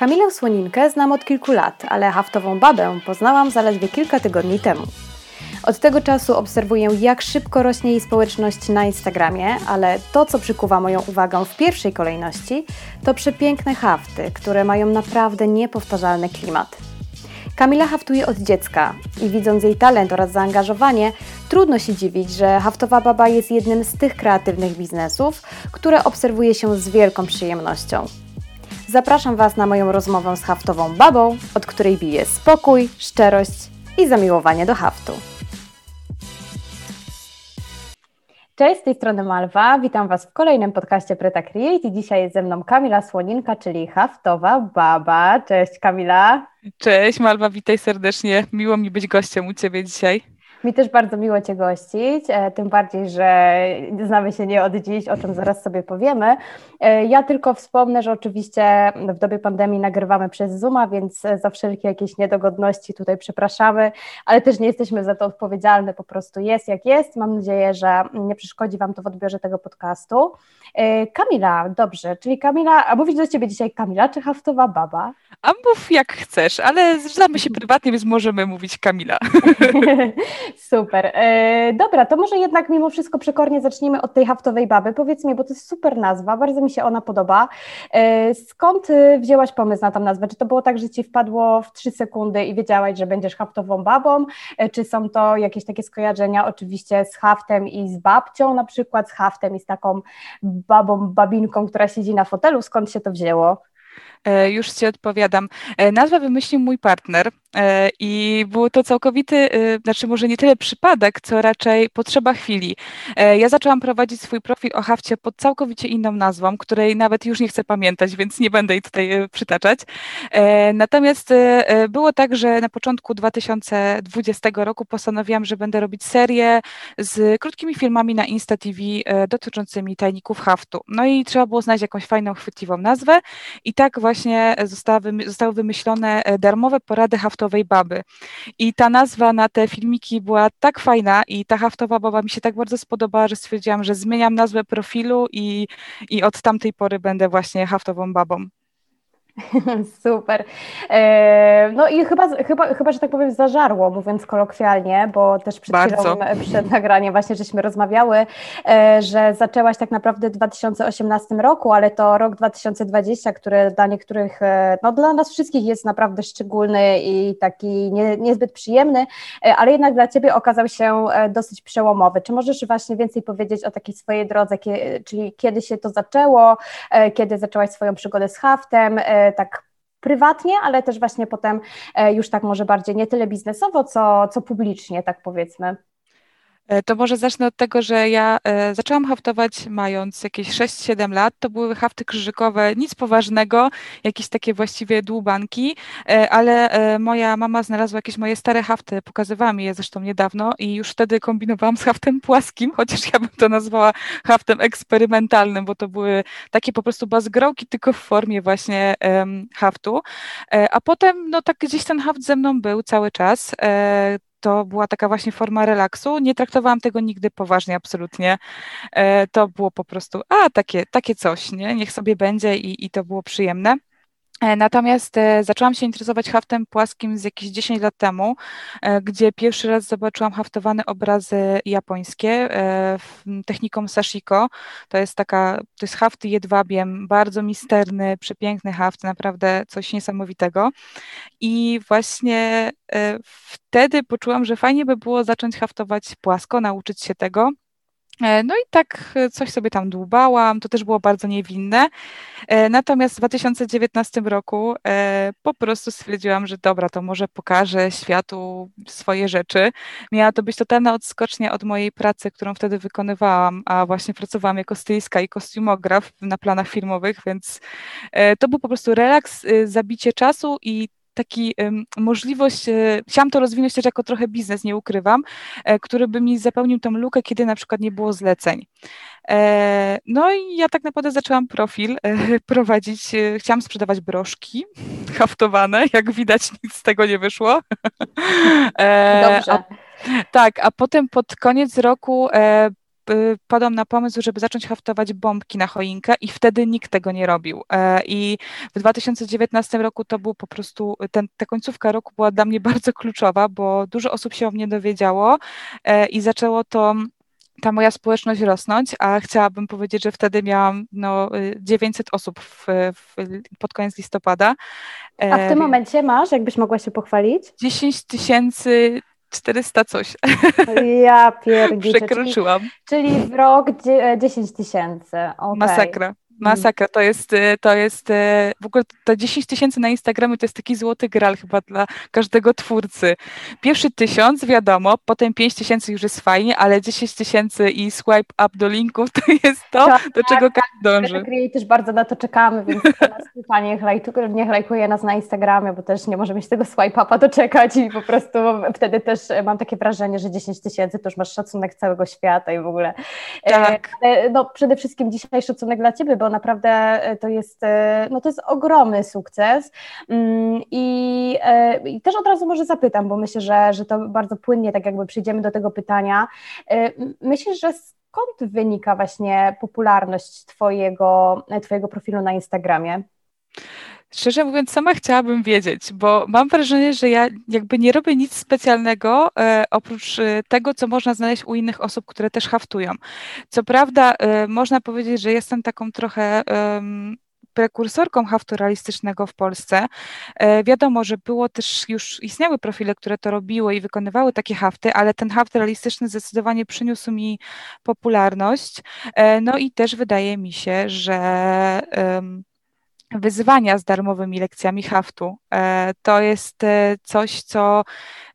Kamilę Słoninkę znam od kilku lat, ale haftową babę poznałam zaledwie kilka tygodni temu. Od tego czasu obserwuję, jak szybko rośnie jej społeczność na Instagramie, ale to, co przykuwa moją uwagę w pierwszej kolejności, to przepiękne hafty, które mają naprawdę niepowtarzalny klimat. Kamila haftuje od dziecka i widząc jej talent oraz zaangażowanie, trudno się dziwić, że haftowa baba jest jednym z tych kreatywnych biznesów, które obserwuje się z wielką przyjemnością. Zapraszam Was na moją rozmowę z haftową babą, od której bije spokój, szczerość i zamiłowanie do haftu. Cześć, z tej strony Malwa. Witam Was w kolejnym podcaście Preta Create i dzisiaj jest ze mną Kamila Słoninka, czyli haftowa baba. Cześć Kamila. Cześć Malwa, witaj serdecznie. Miło mi być gościem u Ciebie dzisiaj. Mi też bardzo miło Cię gościć, e, tym bardziej, że znamy się nie od dziś, o czym zaraz sobie powiemy. E, ja tylko wspomnę, że oczywiście w dobie pandemii nagrywamy przez Zooma, więc za wszelkie jakieś niedogodności tutaj przepraszamy, ale też nie jesteśmy za to odpowiedzialne, po prostu jest jak jest. Mam nadzieję, że nie przeszkodzi Wam to w odbiorze tego podcastu. E, Kamila, dobrze, czyli Kamila, a mówić do Ciebie dzisiaj Kamila czy haftowa baba? A mów jak chcesz, ale znamy się prywatnie, więc możemy mówić Kamila. Super. E, dobra, to może jednak mimo wszystko przekornie zacznijmy od tej haftowej baby. Powiedz mi, bo to jest super nazwa, bardzo mi się ona podoba. E, skąd y, wzięłaś pomysł na tą nazwę? Czy to było tak, że Ci wpadło w trzy sekundy i wiedziałaś, że będziesz haftową babą? E, czy są to jakieś takie skojarzenia oczywiście z haftem i z babcią, na przykład z haftem i z taką babą, babinką, która siedzi na fotelu? Skąd się to wzięło? E, już Ci odpowiadam. E, nazwę wymyślił mój partner e, i był to całkowity, znaczy może nie tyle przypadek, co raczej potrzeba chwili. Ja zaczęłam prowadzić swój profil o hafcie pod całkowicie inną nazwą, której nawet już nie chcę pamiętać, więc nie będę jej tutaj przytaczać. Natomiast było tak, że na początku 2020 roku postanowiłam, że będę robić serię z krótkimi filmami na Insta TV dotyczącymi tajników haftu. No i trzeba było znaleźć jakąś fajną, chwytliwą nazwę i tak właśnie właśnie zostały wymyślone e, darmowe porady haftowej baby. I ta nazwa na te filmiki była tak fajna i ta haftowa baba mi się tak bardzo spodobała, że stwierdziłam, że zmieniam nazwę profilu i, i od tamtej pory będę właśnie haftową babą. Super. E, no i chyba, chyba, chyba, że tak powiem, zażarło, mówiąc kolokwialnie, bo też przed chwilą, przed nagraniem właśnie żeśmy rozmawiały, e, że zaczęłaś tak naprawdę w 2018 roku, ale to rok 2020, który dla niektórych, e, no dla nas wszystkich jest naprawdę szczególny i taki nie, niezbyt przyjemny, ale jednak dla Ciebie okazał się dosyć przełomowy. Czy możesz właśnie więcej powiedzieć o takiej swojej drodze, czyli kiedy się to zaczęło, kiedy zaczęłaś swoją przygodę z haftem, tak prywatnie, ale też właśnie potem e, już tak może bardziej nie tyle biznesowo, co, co publicznie, tak powiedzmy. E, to może zacznę od tego, że ja e, zaczęłam haftować mając jakieś 6-7 lat. To były hafty krzyżykowe, nic poważnego, jakieś takie właściwie dłubanki, e, ale moja mama znalazła jakieś moje stare hafty, pokazywała mi je zresztą niedawno i już wtedy kombinowałam z haftem płaskim, chociaż ja bym to nazwała haftem eksperymentalnym, bo to były takie po prostu bazgrołki, tylko w formie właśnie haftu. A potem, no tak gdzieś ten haft ze mną był cały czas to była taka właśnie forma relaksu. Nie traktowałam tego nigdy poważnie, absolutnie. E, to było po prostu, a takie, takie coś, nie? niech sobie będzie i, i to było przyjemne. E, natomiast e, zaczęłam się interesować haftem płaskim z jakieś 10 lat temu, gdzie pierwszy raz zobaczyłam haftowane obrazy japońskie techniką sashiko. To jest taka, to jest haft jedwabiem, bardzo misterny, przepiękny haft, naprawdę coś niesamowitego. I właśnie wtedy poczułam, że fajnie by było zacząć haftować płasko, nauczyć się tego. E, no i tak e, coś sobie tam dłubałam, to też było bardzo niewinne. E, natomiast w 2019 roku po prostu stwierdziłam, że dobra, to może pokażę światu swoje rzeczy. Miała to być totalna odskocznia od mojej pracy, którą wtedy wykonywałam, a właśnie pracowałam jako stylistka i kostiumograf na planach filmowych, więc to był po prostu relaks, zabicie czasu i taki możliwość, e, chciałam to rozwinąć też jako trochę biznes, nie ukrywam, e, który by mi zapełnił tą lukę, kiedy na przykład nie było zleceń. E, no i ja tak naprawdę zaczęłam profil prowadzić, chciałam sprzedawać broszki haftowane, jak widać nic z tego nie wyszło. Dobrze. A, tak, a potem pod koniec roku padłam na pomysł, żeby zacząć haftować bombki na choinkę i wtedy nikt tego nie robił. E, I w 2019 roku to był po prostu, ten, ta końcówka roku była dla mnie bardzo kluczowa, bo dużo osób się o mnie dowiedziało e, i zaczęło to ta moja społeczność rosnąć, a chciałabym powiedzieć, że wtedy miałam no, 900 osób w, w, pod koniec listopada. A w tym momencie masz, jakbyś mogła się pochwalić? 10 tysięcy 400 coś. Ja pierdziczę. Przekroczyłam. Czyli, czyli w rok 10 tysięcy. Okay. Masakra. Masakra, to jest, y, to jest y, w ogóle to 10 tysięcy na Instagramie to jest taki złoty gral chyba dla każdego twórcy. Pierwszy tysiąc, wiadomo, potem 5 tysięcy już jest fajnie, ale 10 tysięcy i swipe up do linków to jest to, tak, do czego każdy dąży. My też bardzo na to czekamy, więc nas niech, lajkuje, niech lajkuje nas na Instagramie, bo też nie możemy mieć tego swipe upa doczekać i po prostu wtedy też mam takie wrażenie, że 10 tysięcy to już masz szacunek całego świata i w ogóle. E, tak. Ale no, przede wszystkim dzisiaj szacunek dla Ciebie, bo naprawdę e, to jest, e, no to jest ogromny sukces mm, i, e, i też od razu może zapytam, bo myślę, że, że to bardzo płynnie tak jakby przyjdziemy do tego pytania. Myślę, że skąd wynika właśnie popularność twojego, twojego profilu na Instagramie? Szczerze mówiąc, sama chciałabym wiedzieć, bo mam wrażenie, że ja jakby nie robię nic specjalnego e, oprócz e, tego, co można znaleźć u innych osób, które też haftują. Co prawda, e, można powiedzieć, że jestem taką trochę prekursorką haftu realistycznego w Polsce. E, wiadomo, że było też już istniały profile, które to robiły i wykonywały takie hafty, ale ten haft realistyczny zdecydowanie przyniósł mi popularność. E, no i też wydaje mi się, że wyzwania z darmowymi lekcjami haftu. E, to jest e, coś, co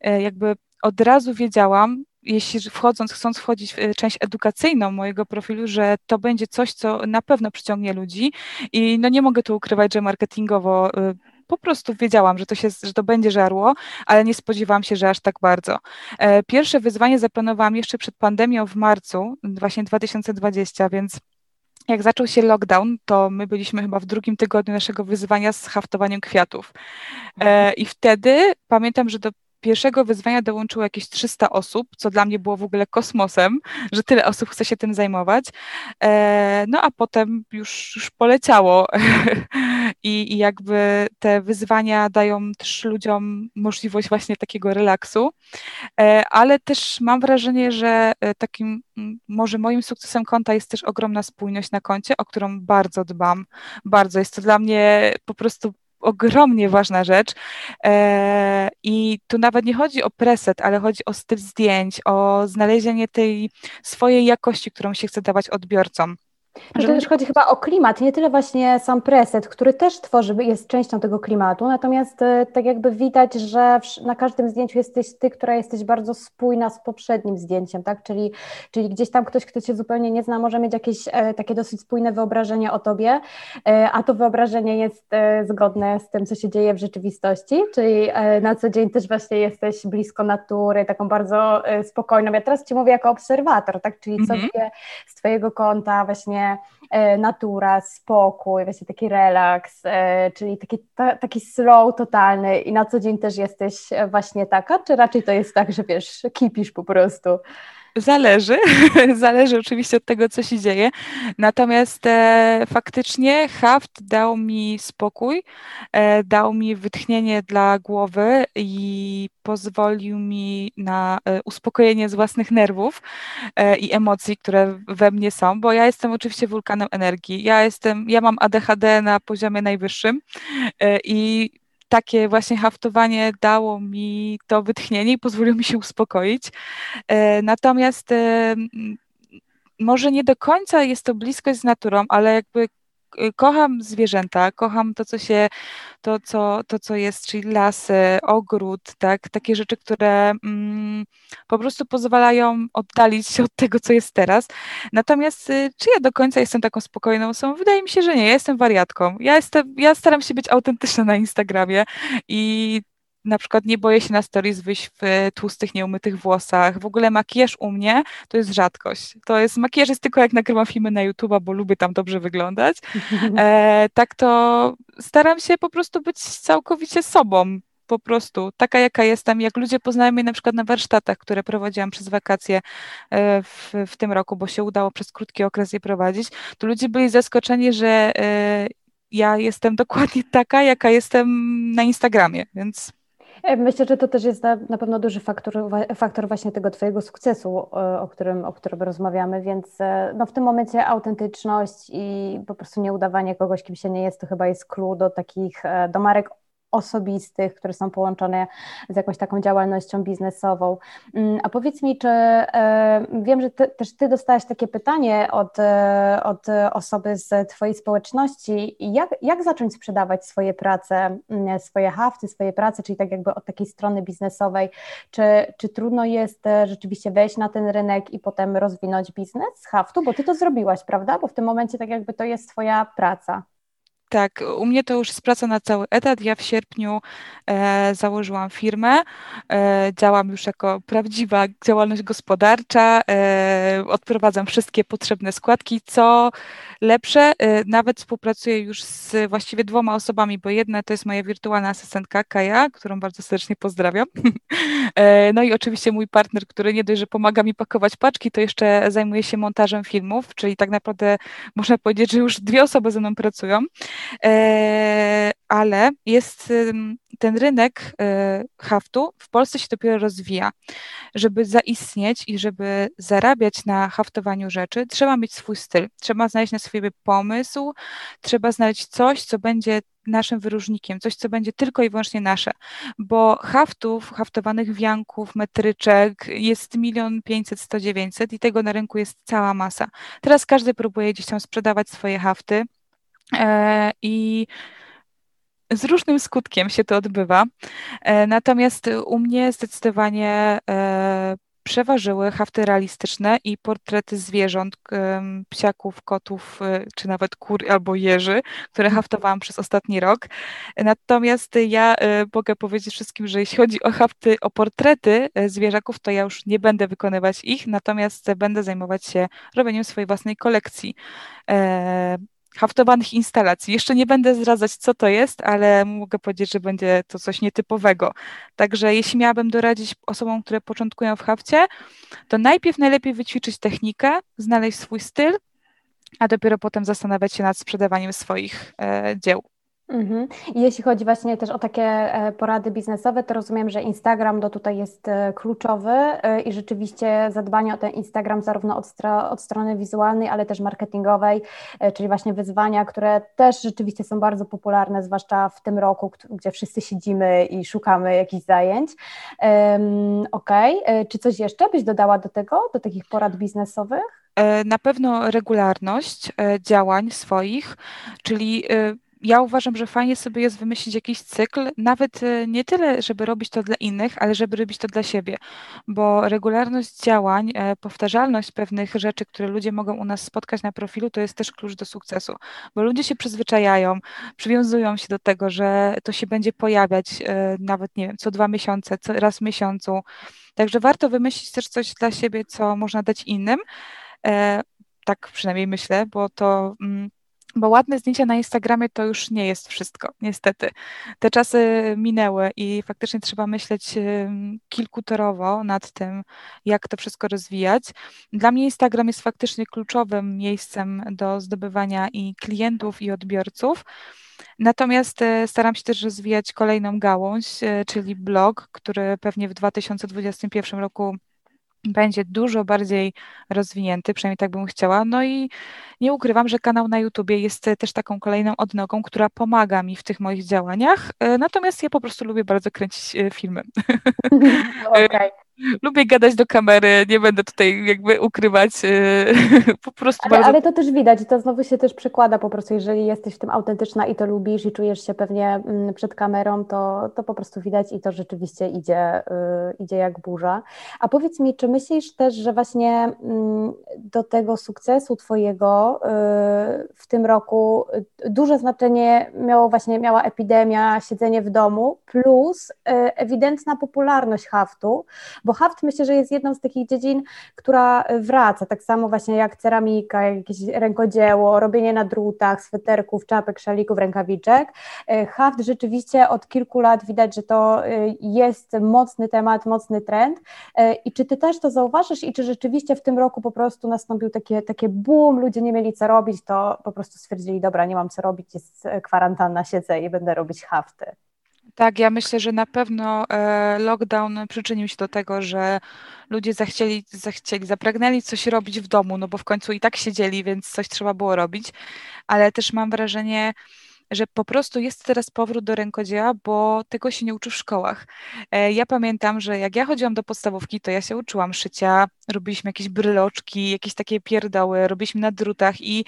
e, jakby od razu wiedziałam, jeśli wchodząc, chcąc wchodzić w część edukacyjną mojego profilu, że to będzie coś, co na pewno przyciągnie ludzi i no nie mogę tu ukrywać, że marketingowo po prostu wiedziałam, że to, się, że to będzie żarło, ale nie spodziewałam się, że aż tak bardzo. Pierwsze wyzwanie zaplanowałam jeszcze przed pandemią w marcu właśnie 2020, więc jak zaczął się lockdown, to my byliśmy chyba w drugim tygodniu naszego wyzwania z haftowaniem kwiatów. E, I wtedy pamiętam, że do pierwszego wyzwania dołączyło jakieś 300 osób, co dla mnie było w ogóle kosmosem, że tyle osób chce się tym zajmować. E, no a potem już, już poleciało I, i jakby te wyzwania dają też ludziom możliwość właśnie takiego relaksu, e, ale też mam wrażenie, że e, takim może moim sukcesem konta jest też ogromna spójność na koncie, o którą bardzo dbam, bardzo. Jest to dla mnie po prostu ogromnie ważna rzecz. E, I tu nawet nie chodzi o preset, ale chodzi o styl zdjęć, o znalezienie tej swojej jakości, którą się chce dawać odbiorcom. No to też chodzi chyba o klimat, nie tyle właśnie sam preset, który też tworzy, jest częścią tego klimatu, natomiast e, tak jakby widać, że na każdym zdjęciu jesteś ty, która jesteś bardzo spójna z poprzednim zdjęciem, tak? Czyli, czyli gdzieś tam ktoś, kto cię zupełnie nie zna, może mieć jakieś e, takie dosyć spójne wyobrażenie o tobie, e, a to wyobrażenie jest zgodne z tym, co się dzieje w rzeczywistości, czyli na co dzień też właśnie jesteś blisko natury, taką bardzo spokojną. Ja teraz ci mówię jako obserwator, tak? Czyli co mhm. wie z twojego konta właśnie E, natura, spokój, właśnie taki relaks, e, czyli taki, ta, taki slow totalny i na co dzień też jesteś właśnie taka, czy raczej to jest tak, że wiesz, kipisz po prostu? Zależy, zależy oczywiście od tego, co się dzieje. Natomiast e, faktycznie haft dał mi spokój, e, dał mi wytchnienie dla głowy i pozwolił mi na e, uspokojenie z własnych nerwów e, i emocji, które we mnie są, bo ja jestem oczywiście wulkanem energii. Ja jestem, ja mam ADHD na poziomie najwyższym e, i takie właśnie haftowanie dało mi to wytchnienie i pozwoliło mi się uspokoić. E, natomiast e, może nie do końca jest to bliskość z naturą, ale jakby Y, kocham zwierzęta, kocham to, co się, to, co, to, co jest, czyli lasy, ogród, tak, takie rzeczy, które mm, po prostu pozwalają oddalić się od tego, co jest teraz. Natomiast y, czy ja do końca jestem taką spokojną osobą? Wydaje mi się, że nie. Ja jestem wariatką. Ja, jestem, ja staram się być autentyczna na Instagramie i na przykład nie boję się na stories wyjść w tłustych, nieumytych włosach. W ogóle makijaż u mnie to jest rzadkość. To jest, makijaż jest tylko jak nagrywam filmy na YouTube, bo lubię tam dobrze wyglądać. E, tak to staram się po prostu być całkowicie sobą. Po prostu taka, jaka jestem. Jak ludzie poznają mnie na przykład na warsztatach, które prowadziłam przez wakacje e, w, w tym roku, bo się udało przez krótki okres je prowadzić, to ludzie byli zaskoczeni, że e, ja jestem dokładnie taka, jaka jestem na Instagramie, więc E, myślę, że to też jest na, na pewno duży faktor, faktor właśnie tego Twojego sukcesu, o którym, o którym rozmawiamy, więc no, w tym momencie autentyczność i po prostu nieudawanie kogoś, kim się nie jest, to chyba jest clue do takich, do marek osobistych, które są połączone z jakąś taką działalnością biznesową. Mm, a powiedz mi, czy e, wiem, że ty, też Ty dostałaś takie pytanie od, e, od osoby z Twojej społeczności, jak, jak zacząć sprzedawać swoje prace, mm, swoje hafty, swoje prace, czyli tak jakby od takiej strony biznesowej, czy, czy trudno jest e, rzeczywiście wejść na ten rynek i potem rozwinąć biznes z haftu, bo Ty to zrobiłaś, prawda? Bo w tym momencie tak jakby to jest Twoja praca. Tak, u mnie to już jest praca na cały etat. Ja w sierpniu e, założyłam firmę. E, działam już jako prawdziwa działalność gospodarcza. E, odprowadzam wszystkie potrzebne składki. Co lepsze, e, nawet współpracuję już z właściwie dwoma osobami, bo jedna to jest moja wirtualna asystentka Kaja, którą bardzo serdecznie pozdrawiam. E, no i oczywiście mój partner, który nie dość, że pomaga mi pakować paczki, to jeszcze zajmuje się montażem filmów, czyli tak naprawdę można powiedzieć, że już dwie osoby ze mną pracują. E, ale jest ten rynek e, haftu w Polsce się dopiero rozwija. Żeby zaistnieć i żeby zarabiać na haftowaniu rzeczy, trzeba mieć swój styl, trzeba znaleźć na sobie pomysł, trzeba znaleźć coś, co będzie naszym wyróżnikiem, coś, co będzie tylko i wyłącznie nasze, bo haftów, haftowanych wianków, metryczek jest milion pięćset, sto dziewięćset i tego na rynku jest cała masa. Teraz każdy próbuje gdzieś tam sprzedawać swoje hafty, I z różnym skutkiem się to odbywa. E, natomiast u mnie zdecydowanie e, przeważyły hafty realistyczne i portrety zwierząt, psiaków, kotów, czy nawet kur albo jeży, które mhm. haftowałam przez ostatni rok. Natomiast ja mogę powiedzieć wszystkim, że jeśli chodzi o hafty, o portrety zwierzaków, to ja już nie będę wykonywać ich, natomiast będę zajmować się robieniem swojej własnej kolekcji haftowanych instalacji. Jeszcze nie będę zdradzać, co to jest, ale mogę powiedzieć, że będzie to coś nietypowego. Także jeśli miałabym doradzić osobom, które początkują w hafcie, to najpierw najlepiej wyćwiczyć technikę, znaleźć swój styl, a dopiero potem zastanawiać się nad sprzedawaniem swoich e, dzieł. Mhm. Jeśli chodzi właśnie też o takie e, porady biznesowe, to rozumiem, że Instagram do tutaj jest e, kluczowy e, i rzeczywiście zadbanie o ten Instagram zarówno od, stro od strony wizualnej, ale też marketingowej, czyli właśnie wyzwania, które też rzeczywiście są bardzo popularne, zwłaszcza w tym roku, gdzie wszyscy siedzimy i szukamy jakichś zajęć. Um, Okej, okay. czy coś jeszcze byś dodała do tego, do takich porad biznesowych? Na pewno regularność działań swoich, czyli ja uważam, że fajnie sobie jest wymyślić jakiś cykl, nawet e, nie tyle, żeby robić to dla innych, ale żeby robić to dla siebie, bo regularność działań, e, powtarzalność pewnych rzeczy, które ludzie mogą u nas spotkać na profilu, to jest też klucz do sukcesu, bo ludzie się przyzwyczajają, przywiązują się do tego, że to się będzie pojawiać e, nawet, nie wiem, co dwa miesiące, co raz w miesiącu. Także warto wymyślić też coś dla siebie, co można dać innym. Tak przynajmniej myślę, bo to mm, bo ładne zdjęcia na Instagramie to już nie jest wszystko, niestety. Te czasy minęły i faktycznie trzeba myśleć kilkutorowo nad tym, jak to wszystko rozwijać. Dla mnie Instagram jest faktycznie kluczowym miejscem do zdobywania i klientów, i odbiorców. Natomiast e, staram się też rozwijać kolejną gałąź, e, czyli blog, który pewnie w 2021 roku będzie dużo bardziej rozwinięty, przynajmniej tak bym chciała. No i nie ukrywam, że kanał na YouTubie jest też taką kolejną odnogą, która pomaga mi w tych moich działaniach. E, natomiast ja po prostu lubię bardzo kręcić e, filmy. Okay. Lubię gadać do kamery, nie będę tutaj jakby ukrywać, e, po prostu ale, bardzo... ale to też widać, to znowu się też przekłada po prostu, jeżeli jesteś w tym autentyczna i to lubisz i czujesz się pewnie mm, przed kamerą, to, to po prostu widać i to rzeczywiście idzie, y, idzie jak burza. A powiedz mi, czy myślisz też, że właśnie mm, do tego sukcesu twojego y, w tym roku duże znaczenie miało właśnie, miała epidemia, siedzenie w domu, plus y, ewidentna popularność haftu, bo haft myślę, że jest jedną z takich dziedzin, która wraca, tak samo właśnie jak ceramika, jakieś rękodzieło, robienie na drutach, sweterków, czapek, szalików, rękawiczek. Haft rzeczywiście od kilku lat widać, że to jest mocny temat, mocny trend i czy ty też to zauważysz i czy rzeczywiście w tym roku po prostu nastąpił takie, takie boom, ludzie nie mieli co robić, to po prostu stwierdzili, dobra, nie mam co robić, jest kwarantanna, siedzę i będę robić hafty. Tak, ja myślę, że na pewno e, lockdown przyczynił się do tego, że ludzie zachcieli, zachcieli, zapragnęli coś robić w domu, no bo w końcu i tak siedzieli, więc coś trzeba było robić, ale też mam wrażenie, że po prostu jest teraz powrót do rękodzieła, bo tego się nie uczy w szkołach. E, ja pamiętam, że jak ja chodziłam do podstawówki, to ja się uczyłam szycia, robiliśmy jakieś bryloczki, jakieś takie pierdoły, robiliśmy na drutach i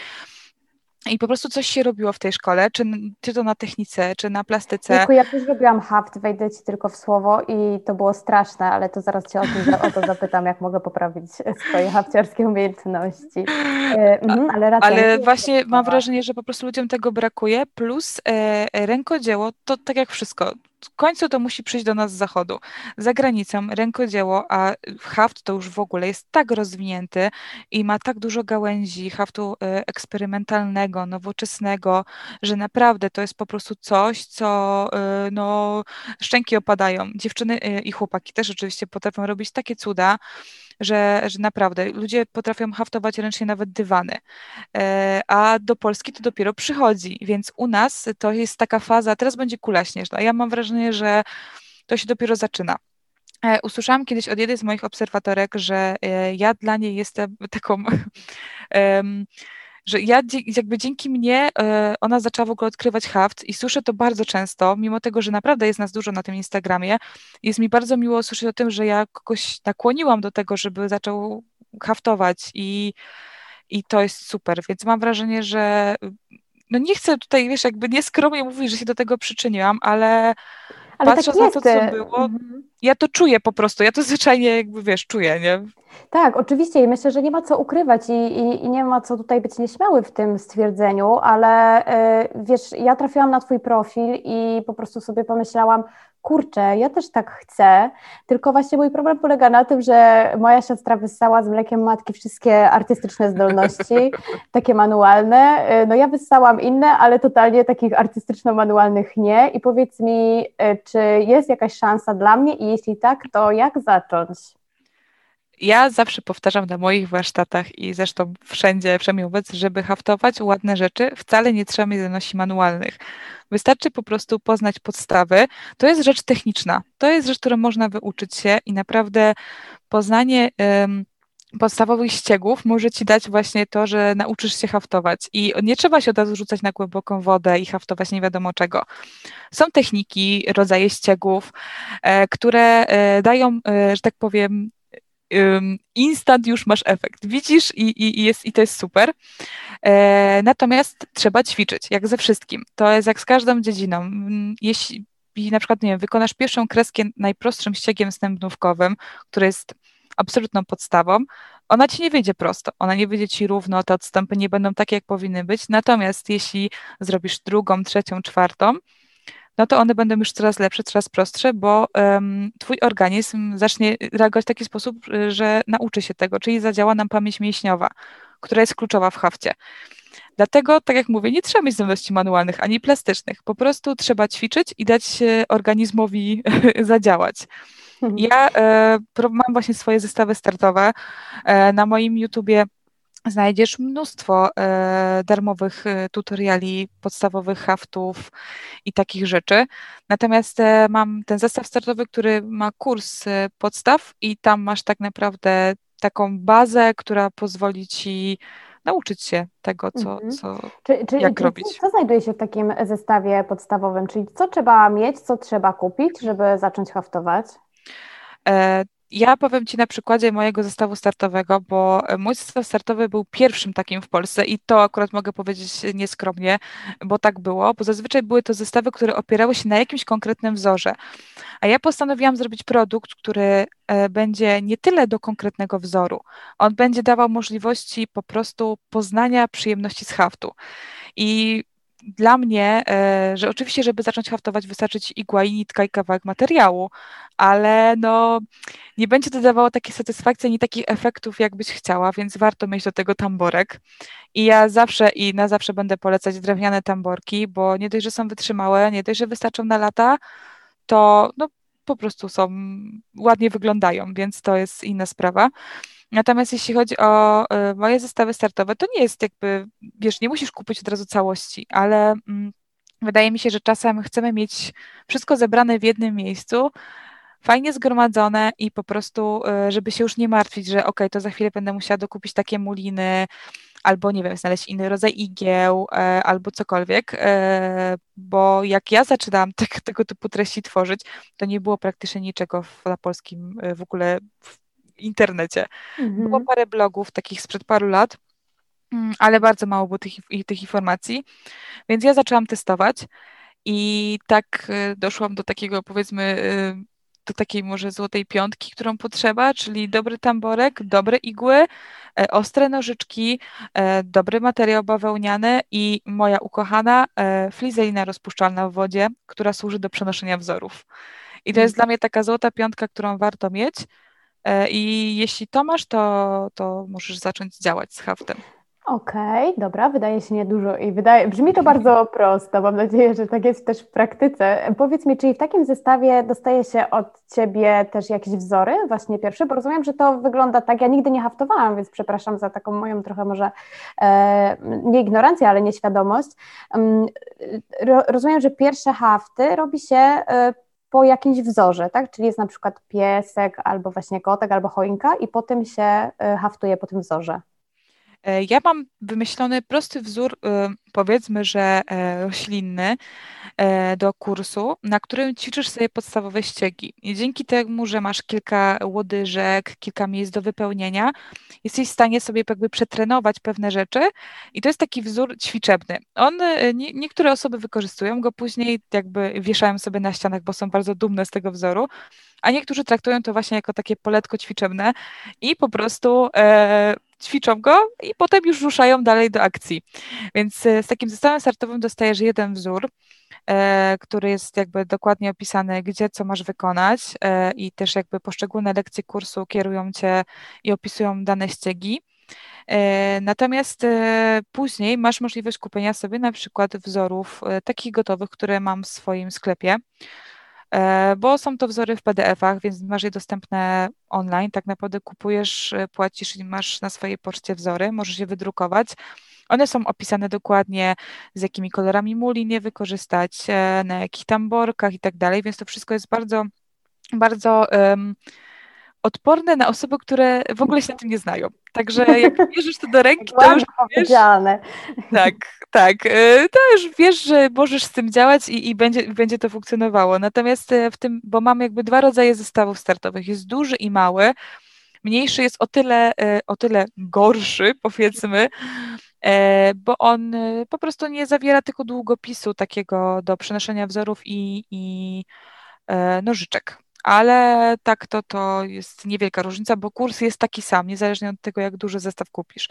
i po prostu coś się robiło w tej szkole, czy, czy to na technice, czy na plastyce. Tylko ja też robiłam haft, wejdę Ci tylko w słowo i to było straszne, ale to zaraz Cię o, tym, o to zapytam, jak mogę poprawić swoje hafciarskie umiejętności. E, mhm, ale raczej, ale właśnie mam wrażenie, że po prostu ludziom tego brakuje, plus e, rękodzieło, to tak jak wszystko, w końcu to musi przyjść do nas z zachodu. Za granicą rękodzieło, a haft to już w ogóle jest tak rozwinięty i ma tak dużo gałęzi haftu e, eksperymentalnego, nowoczesnego, że naprawdę to jest po prostu coś, co e, no, szczęki opadają. Dziewczyny e, i chłopaki też oczywiście potrafią robić takie cuda, że, że naprawdę ludzie potrafią haftować ręcznie nawet dywany, e, a do Polski to dopiero przychodzi, więc u nas to jest taka faza, teraz będzie kula śnieżna. Ja mam wrażenie, że to się dopiero zaczyna. E, usłyszałam kiedyś od jednej z moich obserwatorek, że e, ja dla niej jestem taką że ja jakby dzięki mnie e, ona zaczęła w ogóle odkrywać haft i słyszę to bardzo często, mimo tego, że naprawdę jest nas dużo na tym Instagramie. Jest mi bardzo miło słyszeć o tym, że ja kogoś nakłoniłam do tego, żeby zaczął haftować i, i to jest super, więc mam wrażenie, że no nie chcę tutaj, wiesz, jakby nieskromnie mówić, że się do tego przyczyniłam, ale ale patrząc tak na to, co było, mhm. Ja to czuję po prostu, ja to zwyczajnie jakby, wiesz, czuję, nie? Tak, oczywiście i myślę, że nie ma co ukrywać i, i, i nie ma co tutaj być nieśmiały w tym stwierdzeniu, ale y, wiesz, ja trafiłam na Twój profil i po prostu sobie pomyślałam, kurczę, ja też tak chcę, tylko właśnie mój problem polega na tym, że moja siostra wyssała z mlekiem matki wszystkie artystyczne zdolności, takie manualne, no ja wyssałam inne, ale totalnie takich artystyczno-manualnych nie. I powiedz mi, y, czy jest jakaś szansa dla mnie? I jeśli tak, to jak zacząć? Ja zawsze powtarzam na moich warsztatach i zresztą wszędzie, przynajmniej wobec, żeby haftować ładne rzeczy, wcale nie trzeba mieć zdolności manualnych. Wystarczy po prostu poznać podstawy. To jest rzecz techniczna. To jest rzecz, którą można wyuczyć się i naprawdę poznanie um, podstawowych ściegów może ci dać właśnie to, że nauczysz się haftować. I nie trzeba się od razu rzucać na głęboką wodę i haftować nie wiadomo czego. Są techniki, rodzaje ściegów, e, które e, dają, e, że tak powiem, instant już masz efekt. Widzisz i, i, i, jest, i to jest super. E, natomiast trzeba ćwiczyć, jak ze wszystkim. To jest jak z każdą dziedziną. Mm, jeśli na przykład, nie wiem, wykonasz pierwszą kreskę najprostszym ściegiem stępnówkowym, który jest absolutną podstawą, ona ci nie wyjdzie prosto, ona nie wyjdzie ci równo, te odstępy nie będą takie, jak powinny być. Natomiast jeśli zrobisz drugą, trzecią, czwartą, no to one będą już coraz lepsze, coraz prostsze, bo um, twój organizm zacznie reagować w taki sposób, że nauczy się tego, czyli zadziała nam pamięć mięśniowa, która jest kluczowa w hafcie. Dlatego, tak jak mówię, nie trzeba mieć zdolności manualnych ani plastycznych. Po prostu trzeba ćwiczyć i dać organizmowi zadziałać. Mhm. Ja e, mam właśnie swoje zestawy startowe. E, na moim YouTubie znajdziesz mnóstwo e, darmowych e, tutoriali, podstawowych haftów i takich rzeczy. Natomiast e, mam ten zestaw startowy, który ma kurs podstaw i tam masz tak naprawdę taką bazę, która pozwoli ci nauczyć się tego, co, mhm. co czy, czy, jak robić. Co, co znajduje się w takim zestawie podstawowym? Czyli co trzeba mieć, co trzeba kupić, żeby zacząć haftować? Ja powiem Ci na przykładzie mojego zestawu startowego, bo mój zestaw startowy był pierwszym takim w Polsce i to akurat mogę powiedzieć nieskromnie, bo tak było, bo zazwyczaj były to zestawy, które opierały się na jakimś konkretnym wzorze. A ja postanowiłam zrobić produkt, który e, będzie nie tyle do konkretnego wzoru, on będzie dawał możliwości po prostu poznania przyjemności z haftu. I dla mnie, e, że oczywiście, żeby zacząć haftować, wystarczy ci igła i nitka i kawałek materiału, ale no nie będzie to dawało takiej satysfakcji, ani takich efektów, jakbyś chciała, więc warto mieć do tego tamborek. I ja zawsze i na zawsze będę polecać drewniane tamborki, bo nie dość, że są wytrzymałe, nie dość, że wystarczą na lata, to no, po prostu są, ładnie wyglądają, więc to jest inna sprawa. Natomiast jeśli chodzi o y, moje zestawy startowe, to nie jest jakby, wiesz, nie musisz kupić od razu całości, ale mm, wydaje mi się, że czasem chcemy mieć wszystko zebrane w jednym miejscu, fajnie zgromadzone i po prostu, y, żeby się już nie martwić, że ok, to za chwilę będę musiała dokupić takie muliny, albo nie wiem, znaleźć inny rodzaj igieł, e, albo cokolwiek, e, bo jak ja zaczynałam te, tego typu treści tworzyć, to nie było praktycznie niczego w, na polskim e, w ogóle w internecie. Mhm. Było parę blogów takich sprzed paru lat, mm, ale bardzo mało było tych, tych informacji, więc ja zaczęłam testować i tak doszłam do takiego powiedzmy do takiej może złotej piątki, którą potrzeba, czyli dobry tamborek, dobre igły, e, ostre nożyczki, e, dobry materiał bawełniany i moja ukochana e, flizelina rozpuszczalna w wodzie, która służy do przenoszenia wzorów. I to jest mhm. dla mnie taka złota piątka, którą warto mieć. I jeśli to masz, to, to możesz zacząć działać z haftem. Okej, okay, dobra, wydaje się niedużo i wydaje, brzmi to bardzo prosto. Mam nadzieję, że tak jest też w praktyce. Powiedz mi, czyli w takim zestawie dostaje się od Ciebie też jakieś wzory, właśnie pierwsze, bo rozumiem, że to wygląda tak, ja nigdy nie haftowałam, więc przepraszam za taką moją trochę może e, nie ignorancję, ale nieświadomość. ro, rozumiem, że pierwsze hafty robi się e, po jakimś wzorze, tak? Czyli jest na przykład piesek, albo właśnie kotek, albo choinka i potem się e, haftuje po tym wzorze. E, ja mam wymyślony prosty wzór, y, powiedzmy, że e, roślinny e, do kursu, na którym ćwiczysz sobie podstawowe ściegi. I dzięki temu, że masz kilka łodyżek, kilka miejsc do wypełnienia, jesteś w stanie sobie jakby przetrenować pewne rzeczy i to jest taki wzór ćwiczebny. On, nie, niektóre osoby wykorzystują go później, jakby wieszają sobie na ścianach, bo są bardzo dumne z tego wzoru, a niektórzy traktują to właśnie jako takie poletko ćwiczebne i po prostu e, ćwiczą go i potem już ruszają dalej do akcji. Więc e, z takim zestawem startowym dostajesz jeden wzór, e, który jest jakby dokładnie opisany, gdzie co masz wykonać e, i też jakby poszczególne lekcje kursu kierują cię i opisują dane ściegi. Natomiast później masz możliwość kupienia sobie na przykład wzorów takich gotowych, które mam w swoim sklepie. E, bo są to wzory w PDF-ach, więc masz je dostępne online. Tak naprawdę kupujesz, e, płacisz i masz na swojej poczcie wzory, możesz je wydrukować. One są opisane dokładnie, z jakimi kolorami muli nie wykorzystać, e, na jakich tamborkach i tak dalej, więc to wszystko jest bardzo, bardzo um, odporne na osoby, które w ogóle się na tym nie znają. Także jak bierzesz to do ręki, to już wiesz... Tak, tak. E, to już wiesz, że możesz z tym działać i, i będzie, będzie to funkcjonowało. Natomiast e, w tym, bo mam jakby dwa rodzaje zestawów startowych. Jest duży i mały. Mniejszy jest o tyle, e, o tyle gorszy, powiedzmy, bo on po prostu nie zawiera tylko długopisu takiego do przenoszenia wzorów i, i nożyczek ale tak to, to jest niewielka różnica, bo kurs jest taki sam, niezależnie od tego, jak duży zestaw kupisz.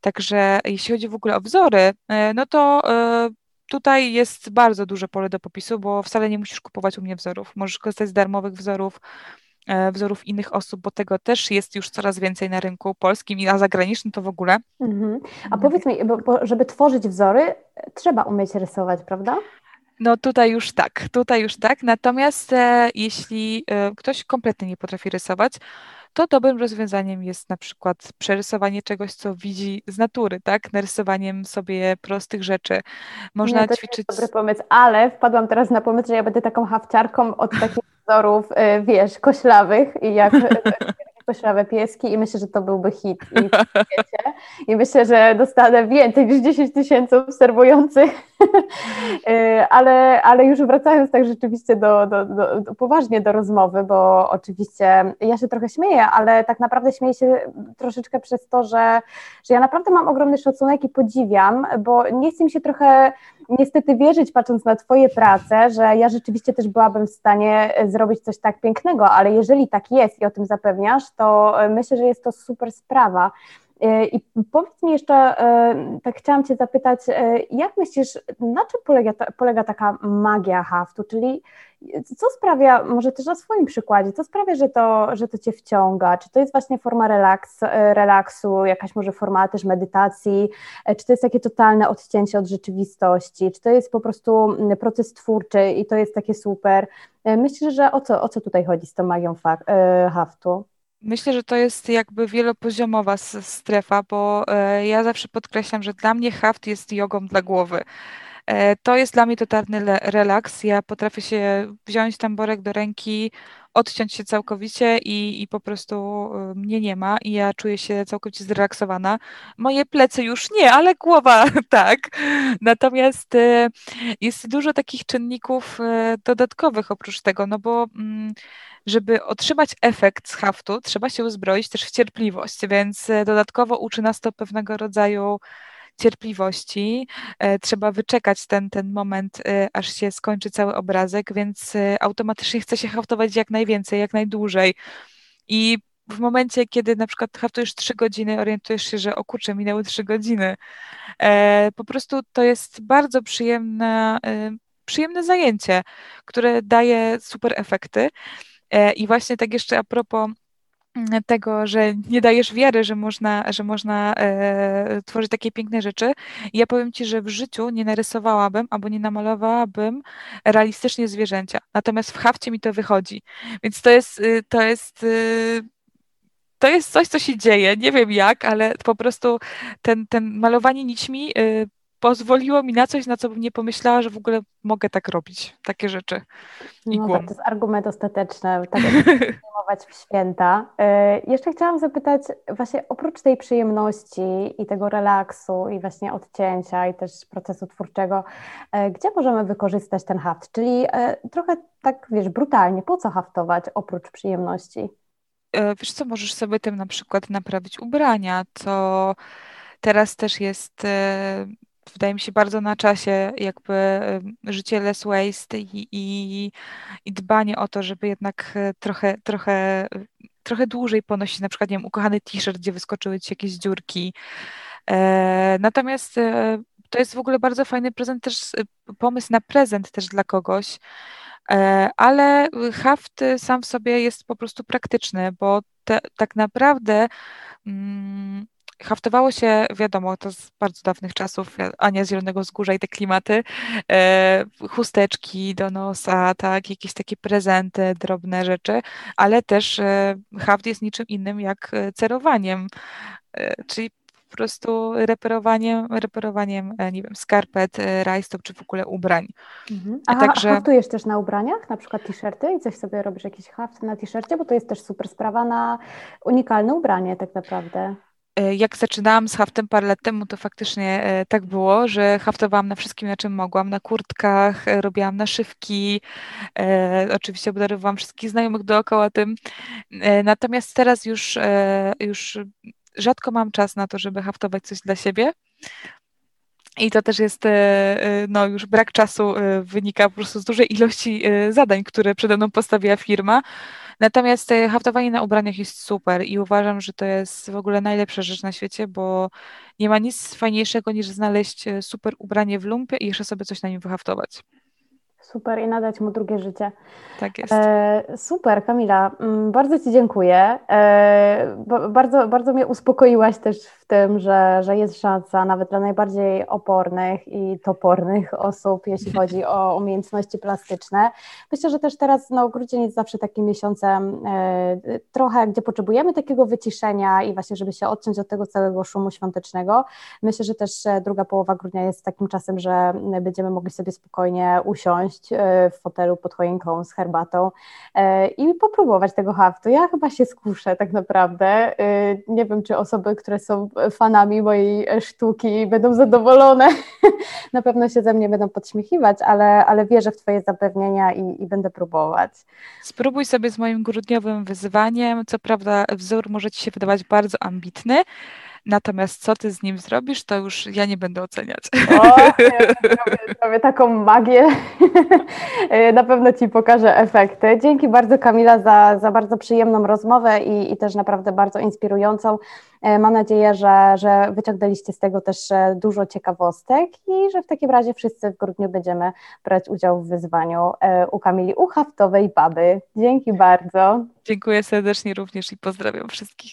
Także jeśli chodzi w ogóle o wzory, e, no to e, tutaj jest bardzo duże pole do popisu, bo wcale nie musisz kupować u mnie wzorów. Możesz korzystać z darmowych wzorów, e, wzorów innych osób, bo tego też jest już coraz więcej na rynku polskim, a zagranicznym to w ogóle. Mhm. A powiedz mi, bo, bo żeby tworzyć wzory, trzeba umieć rysować, prawda? No tutaj już tak, tutaj już tak. Natomiast e, jeśli e, ktoś kompletnie nie potrafi rysować, to dobrym rozwiązaniem jest na przykład przerysowanie czegoś, co widzi z natury, tak? Narysowaniem sobie prostych rzeczy. Można nie, to ćwiczyć. To dobry pomysł, ale wpadłam teraz na pomysł, że ja będę taką hawciarką od takich wzorów, e, wiesz, koślawych i jak poślawe pieski i myślę, że to byłby hit. I, I myślę, że dostanę więcej niż 10 tysięcy obserwujących. Y, ale, ale już wracając tak rzeczywiście do, do, do, do, poważnie do rozmowy, bo oczywiście ja się trochę śmieję, ale tak naprawdę śmieję się troszeczkę przez to, że, że ja naprawdę mam ogromny szacunek i podziwiam, bo nie chcę mi się trochę niestety wierzyć, patrząc na Twoje prace, że ja rzeczywiście też byłabym w stanie zrobić coś tak pięknego, ale jeżeli tak jest i o tym zapewniasz, to myślę, że jest to super sprawa. I powiedz mi jeszcze, tak chciałam Cię zapytać, jak myślisz, na czym polega, polega taka magia haftu, czyli co sprawia, może też na swoim przykładzie, co sprawia, że to, że to Cię wciąga? Czy to jest właśnie forma relaks, relaksu, jakaś może forma też medytacji? Czy to jest takie totalne odcięcie od rzeczywistości? Czy to jest po prostu proces twórczy i to jest takie super? Myślę, że o co, o co tutaj chodzi z tą magią haftu? Myślę, że to jest jakby wielopoziomowa strefa, bo e, ja zawsze podkreślam, że dla mnie haft jest jogą dla głowy. E, to jest dla mnie totalny relaks. Ja potrafię się wziąć tamborek do ręki, odciąć się całkowicie i, i po prostu e, mnie nie ma i ja czuję się całkowicie zrelaksowana. Moje plecy już nie, ale głowa tak. Natomiast jest dużo takich czynników dodatkowych oprócz tego, no bo mm, żeby otrzymać efekt z haftu, trzeba się uzbroić też w cierpliwość, więc e, dodatkowo uczy nas to pewnego rodzaju cierpliwości. E, trzeba wyczekać ten, ten moment, e, aż się skończy cały obrazek, więc automatycznie chce się haftować jak najwięcej, jak najdłużej. I w momencie, kiedy na przykład haftujesz trzy godziny, orientujesz się, że o kurczę, minęły trzy godziny. Po prostu to jest bardzo przyjemne, przyjemne zajęcie, które daje super efekty. E, I właśnie tak jeszcze a propos tego, że nie dajesz wiary, że można, że można e, tworzyć takie piękne rzeczy. Ja powiem Ci, że w życiu nie narysowałabym albo nie namalowałabym realistycznie zwierzęcia. Natomiast w hafcie mi to wychodzi. Więc to jest, y, to jest y, to jest coś, co się dzieje. Nie wiem jak, ale po prostu ten, ten malowanie nićmi y, pozwoliło mi na coś, na co bym nie pomyślała, że w ogóle mogę tak robić, takie rzeczy. No tak, to jest argument ostateczny, tak jak przyjmować w święta. Y, jeszcze chciałam zapytać, właśnie oprócz tej przyjemności i tego relaksu i właśnie odcięcia i też procesu twórczego, y, gdzie możemy wykorzystać ten haft? Czyli y, trochę tak, wiesz, brutalnie, po co haftować oprócz przyjemności? Wiesz co, możesz sobie tym na przykład naprawić ubrania, to teraz też jest wydaje mi się bardzo na czasie jakby życie less waste i, i, i dbanie o to, żeby jednak e, trochę, trochę, trochę dłużej ponosić na przykład, nie wiem, ukochany t-shirt, gdzie wyskoczyły ci jakieś dziurki. E, natomiast e, to jest w ogóle bardzo fajny prezent też, pomysł na prezent też dla kogoś, ale haft sam w sobie jest po prostu praktyczny, bo te, tak naprawdę mm, haftowało się, wiadomo, to z bardzo dawnych czasów, Ania z Zielonego Wzgórza i te klimaty, e, chusteczki do nosa, tak, jakieś takie prezenty, drobne rzeczy, ale też e, haft jest niczym innym jak e, cerowaniem, e, czyli po prostu reperowaniem, reperowaniem, e, nie wiem, skarpet, e, rajstop czy w ogóle ubrań. Mhm. A Także... haftujesz też na ubraniach, na przykład t-shirty i coś sobie robisz, jakiś haft na t-shircie, bo to jest też super sprawa na unikalne ubranie tak naprawdę. E, jak zaczynałam z haftem parę lat temu, to faktycznie e, tak było, że haftowałam na wszystkim, na czym mogłam, na kurtkach, e, robiłam naszywki, oczywiście obdarowałam wszystkich znajomych dookoła tym. Natomiast teraz już, już rzadko mam czas na to, żeby haftować coś dla siebie. I to też jest, no już brak czasu wynika po prostu z dużej ilości zadań, które przede mną postawiła firma. Natomiast e, haftowanie na ubraniach jest super i uważam, że to jest w ogóle najlepsza rzecz na świecie, bo nie ma nic fajniejszego niż znaleźć e, super ubranie w lumpie i jeszcze sobie coś na nim wyhaftować. Super i nadać mu drugie życie. Tak jest. E, super, Kamila. Mm, bardzo Ci dziękuję. E, bardzo, bardzo mnie uspokoiłaś też w tym, że, że jest szansa nawet dla najbardziej opornych i topornych osób, jeśli chodzi o umiejętności plastyczne. Myślę, że też teraz no, grudzień jest zawsze takim miesiącem e, trochę, gdzie potrzebujemy takiego wyciszenia i właśnie, żeby się odciąć od tego całego szumu świątecznego. Myślę, że też e, druga połowa grudnia jest takim czasem, że będziemy mogli sobie spokojnie usiąść e, w fotelu pod choinką z herbatą e, i popróbować tego haftu. Ja chyba się skuszę tak naprawdę. Nie wiem, czy osoby, które są fanami mojej sztuki będą zadowolone. Na pewno się ze mnie będą podśmiechiwać, ale, ale wierzę w Twoje zapewnienia i, i będę próbować. Spróbuj sobie z moim grudniowym wyzwaniem. Co prawda, wzór może Ci się wydawać bardzo ambitny, natomiast co ty z nim zrobisz, to już ja nie będę oceniać. O, ja zrobię, taką magię. na pewno Ci pokażę efekty. Dzięki bardzo Kamila za, za bardzo przyjemną rozmowę i, i też naprawdę bardzo inspirującą. E, mam nadzieję, że, że wyciągnęliście z tego też e, dużo ciekawostek i że w takim razie wszyscy w grudniu będziemy brać udział w wyzwaniu e, u Kamili u Haftowej Baby. Dzięki bardzo. Dziękuję serdecznie również i pozdrawiam wszystkich.